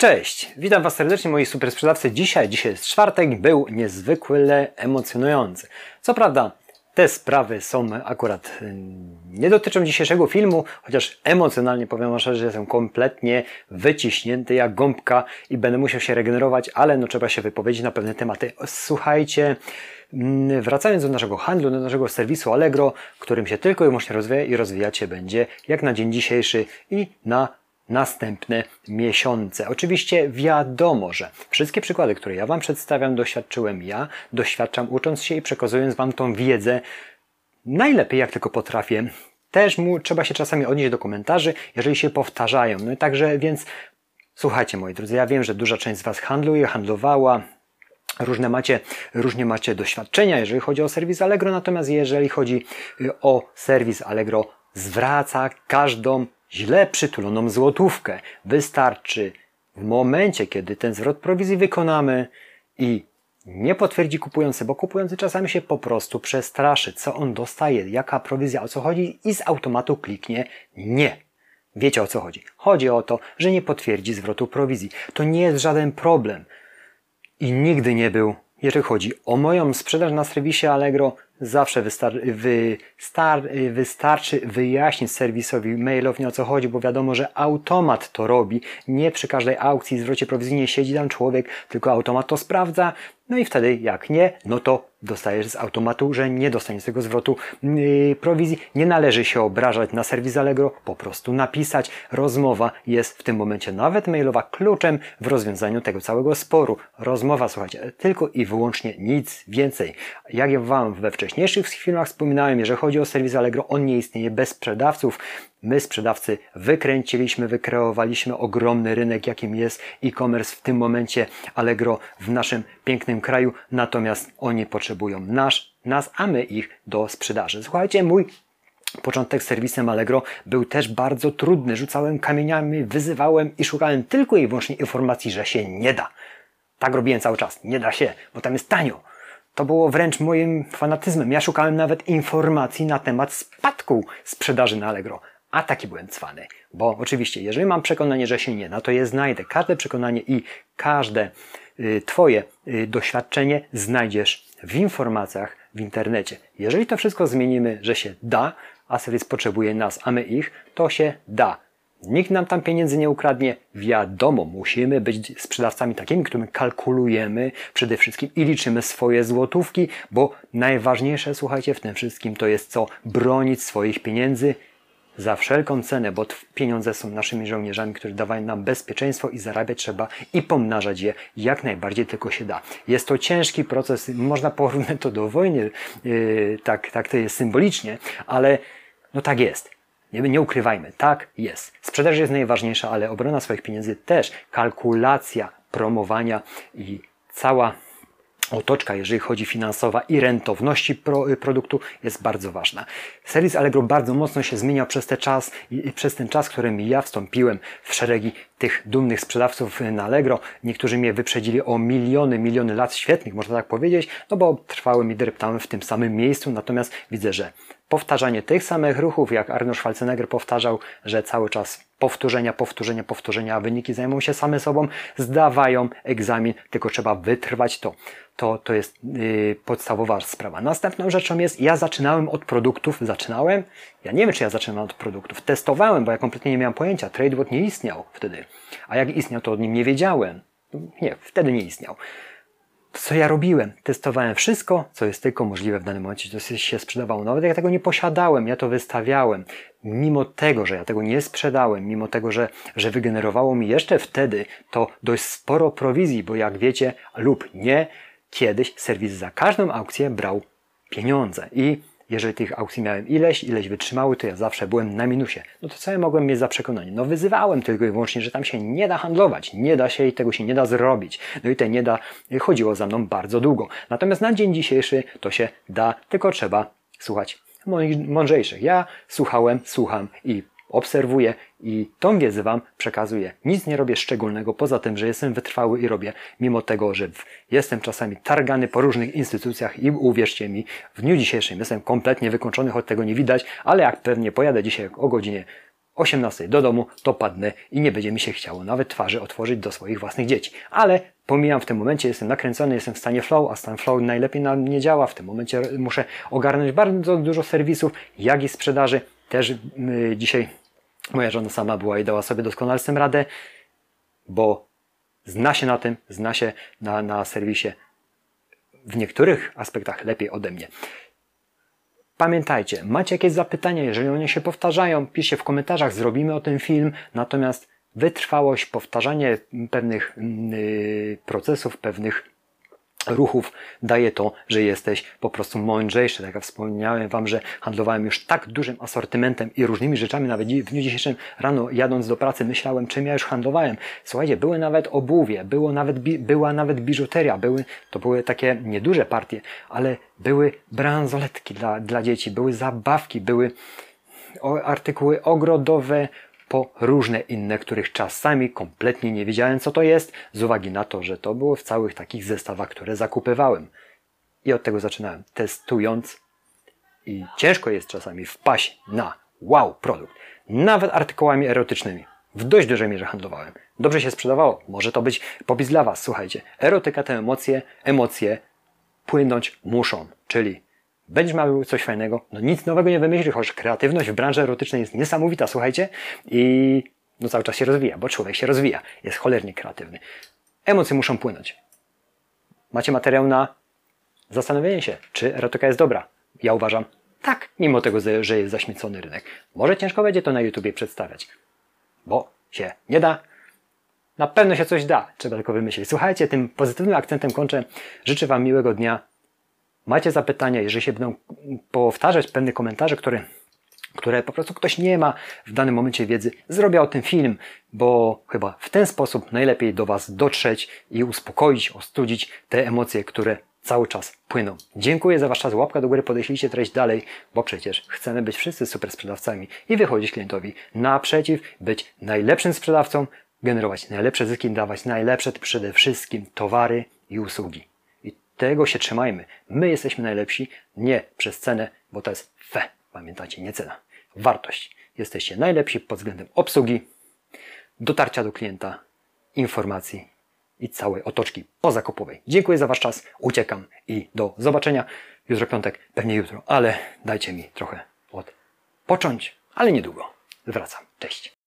Cześć, witam Was serdecznie moi super sprzedawcy. Dzisiaj, dzisiaj jest czwartek, był niezwykle emocjonujący. Co prawda, te sprawy są akurat y, nie dotyczą dzisiejszego filmu, chociaż emocjonalnie powiem szczerze, że jestem kompletnie wyciśnięty jak gąbka i będę musiał się regenerować, ale no trzeba się wypowiedzieć na pewne tematy. Słuchajcie, mm, wracając do naszego handlu, do naszego serwisu Allegro, którym się tylko i wyłącznie rozwija i rozwijać się będzie jak na dzień dzisiejszy i na następne miesiące. Oczywiście wiadomo, że wszystkie przykłady, które ja Wam przedstawiam, doświadczyłem ja, doświadczam ucząc się i przekazując Wam tą wiedzę najlepiej jak tylko potrafię. Też mu trzeba się czasami odnieść do komentarzy, jeżeli się powtarzają. No i także, więc słuchajcie moi drodzy, ja wiem, że duża część z Was handluje, handlowała, Różne macie, różnie macie doświadczenia, jeżeli chodzi o serwis Allegro, natomiast jeżeli chodzi y, o serwis Allegro, zwraca każdą źle przytuloną złotówkę. Wystarczy w momencie, kiedy ten zwrot prowizji wykonamy i nie potwierdzi kupujący, bo kupujący czasami się po prostu przestraszy, co on dostaje, jaka prowizja, o co chodzi i z automatu kliknie nie. Wiecie o co chodzi? Chodzi o to, że nie potwierdzi zwrotu prowizji. To nie jest żaden problem i nigdy nie był, jeżeli chodzi o moją sprzedaż na serwisie Allegro, Zawsze wystar wystar wystarczy wyjaśnić serwisowi mailownie o co chodzi, bo wiadomo, że automat to robi. Nie przy każdej aukcji i zwrocie prowizyjnie siedzi tam człowiek, tylko automat to sprawdza. No i wtedy jak nie, no to dostajesz z automatu, że nie dostaniesz tego zwrotu yy, prowizji. Nie należy się obrażać na serwis Allegro, po prostu napisać. Rozmowa jest w tym momencie nawet mailowa kluczem w rozwiązaniu tego całego sporu. Rozmowa, słuchajcie, tylko i wyłącznie nic więcej. Jak ja Wam we wcześniejszych filmach wspominałem, jeżeli chodzi o serwis Allegro, on nie istnieje bez sprzedawców. My, sprzedawcy, wykręciliśmy, wykreowaliśmy ogromny rynek, jakim jest e-commerce w tym momencie Allegro w naszym pięknym kraju, natomiast oni potrzebują nasz, nas, a my ich do sprzedaży. Słuchajcie, mój Początek z serwisem Allegro był też bardzo trudny. Rzucałem kamieniami, wyzywałem i szukałem tylko i wyłącznie informacji, że się nie da. Tak robiłem cały czas. Nie da się, bo tam jest tanio. To było wręcz moim fanatyzmem. Ja szukałem nawet informacji na temat spadku sprzedaży na Allegro. A taki byłem cwany. Bo oczywiście, jeżeli mam przekonanie, że się nie da, to je znajdę. Każde przekonanie i każde y, Twoje y, doświadczenie znajdziesz w informacjach w internecie. Jeżeli to wszystko zmienimy, że się da, a serwis potrzebuje nas, a my ich, to się da. Nikt nam tam pieniędzy nie ukradnie. Wiadomo, musimy być sprzedawcami takimi, którymi kalkulujemy przede wszystkim i liczymy swoje złotówki, bo najważniejsze, słuchajcie, w tym wszystkim to jest co? Bronić swoich pieniędzy za wszelką cenę, bo pieniądze są naszymi żołnierzami, którzy dawają nam bezpieczeństwo i zarabiać trzeba i pomnażać je jak najbardziej tylko się da. Jest to ciężki proces, można porównać to do wojny, yy, tak, tak to jest symbolicznie, ale no tak jest. Nie, nie ukrywajmy, tak jest. Sprzedaż jest najważniejsza, ale obrona swoich pieniędzy też, kalkulacja promowania i cała otoczka, jeżeli chodzi finansowa i rentowności pro, y, produktu jest bardzo ważna. Serwis Allegro bardzo mocno się zmieniał przez ten czas przez ten czas, którym ja wstąpiłem w szeregi tych dumnych sprzedawców na Allegro. Niektórzy mnie wyprzedzili o miliony, miliony lat świetnych, można tak powiedzieć, no bo trwałem i dreptałem w tym samym miejscu, natomiast widzę, że powtarzanie tych samych ruchów, jak Arnold Schwarzenegger powtarzał, że cały czas powtórzenia, powtórzenia, powtórzenia, a wyniki zajmują się same sobą, zdawają egzamin, tylko trzeba wytrwać to. To, to jest yy, podstawowa sprawa. Następną rzeczą jest, ja zaczynałem od produktów, zaczynałem, ja nie wiem, czy ja zaczynałem od produktów, testowałem, bo ja kompletnie nie miałem pojęcia, TradeWord nie istniał wtedy, a jak istniał, to o nim nie wiedziałem. Nie, wtedy nie istniał co ja robiłem? Testowałem wszystko, co jest tylko możliwe w danym momencie, co się sprzedawało. Nawet jak tego nie posiadałem, ja to wystawiałem. Mimo tego, że ja tego nie sprzedałem, mimo tego, że, że wygenerowało mi jeszcze wtedy to dość sporo prowizji, bo jak wiecie lub nie, kiedyś serwis za każdą aukcję brał pieniądze i jeżeli tych aukcji miałem ileś, ileś wytrzymały, to ja zawsze byłem na minusie. No to co ja mogłem mieć za przekonanie? No wyzywałem tylko i wyłącznie, że tam się nie da handlować, nie da się i tego się nie da zrobić. No i te nie da chodziło za mną bardzo długo. Natomiast na dzień dzisiejszy to się da, tylko trzeba słuchać mądrzejszych. Ja słuchałem, słucham i obserwuję i tą wiedzę Wam przekazuję. Nic nie robię szczególnego, poza tym, że jestem wytrwały i robię, mimo tego, że jestem czasami targany po różnych instytucjach i uwierzcie mi, w dniu dzisiejszym jestem kompletnie wykończony, choć tego nie widać, ale jak pewnie pojadę dzisiaj o godzinie 18 do domu, to padnę i nie będzie mi się chciało nawet twarzy otworzyć do swoich własnych dzieci. Ale pomijam w tym momencie, jestem nakręcony, jestem w stanie flow, a stan flow najlepiej na mnie działa. W tym momencie muszę ogarnąć bardzo dużo serwisów, jak i sprzedaży. Też yy, dzisiaj moja żona sama była i dała sobie doskonale z tym radę, bo zna się na tym, zna się na, na serwisie w niektórych aspektach lepiej ode mnie. Pamiętajcie, macie jakieś zapytania, jeżeli one się powtarzają, piszcie w komentarzach, zrobimy o tym film, natomiast wytrwałość, powtarzanie pewnych yy, procesów, pewnych ruchów daje to, że jesteś po prostu mądrzejszy. Tak jak wspomniałem Wam, że handlowałem już tak dużym asortymentem i różnymi rzeczami, nawet w dniu dzisiejszym rano jadąc do pracy myślałem, czym ja już handlowałem. Słuchajcie, były nawet obuwie, było nawet, była nawet biżuteria, były, to były takie nieduże partie, ale były bransoletki dla, dla dzieci, były zabawki, były artykuły ogrodowe, po różne inne, których czasami kompletnie nie wiedziałem co to jest, z uwagi na to, że to było w całych takich zestawach, które zakupywałem. I od tego zaczynałem, testując i ciężko jest czasami wpaść na wow produkt, nawet artykułami erotycznymi. W dość dużej mierze handlowałem. Dobrze się sprzedawało. Może to być popis dla Was. Słuchajcie, erotyka te emocje, emocje płynąć muszą. Czyli będziesz miał coś fajnego, no nic nowego nie wymyślisz, chociaż kreatywność w branży erotycznej jest niesamowita, słuchajcie, i no cały czas się rozwija, bo człowiek się rozwija, jest cholernie kreatywny. Emocje muszą płynąć. Macie materiał na zastanowienie się, czy erotyka jest dobra. Ja uważam, tak, mimo tego, że jest zaśmiecony rynek. Może ciężko będzie to na YouTubie przedstawiać, bo się nie da. Na pewno się coś da, trzeba tylko wymyślić. Słuchajcie, tym pozytywnym akcentem kończę. Życzę Wam miłego dnia macie zapytania, jeżeli się będą powtarzać pewne komentarze, które, które po prostu ktoś nie ma w danym momencie wiedzy, zrobię o tym film, bo chyba w ten sposób najlepiej do Was dotrzeć i uspokoić, ostudzić te emocje, które cały czas płyną. Dziękuję za Wasz czas. Łapka do góry, podeślijcie treść dalej, bo przecież chcemy być wszyscy super sprzedawcami i wychodzić klientowi naprzeciw, być najlepszym sprzedawcą, generować najlepsze zyski, dawać najlepsze przede wszystkim towary i usługi. Tego się trzymajmy. My jesteśmy najlepsi, nie przez cenę, bo to jest fe. Pamiętajcie, nie cena. Wartość. Jesteście najlepsi pod względem obsługi, dotarcia do klienta, informacji i całej otoczki pozakupowej. Dziękuję za Wasz czas. Uciekam i do zobaczenia. Jutro piątek, pewnie jutro, ale dajcie mi trochę odpocząć, ale niedługo. Wracam. Cześć.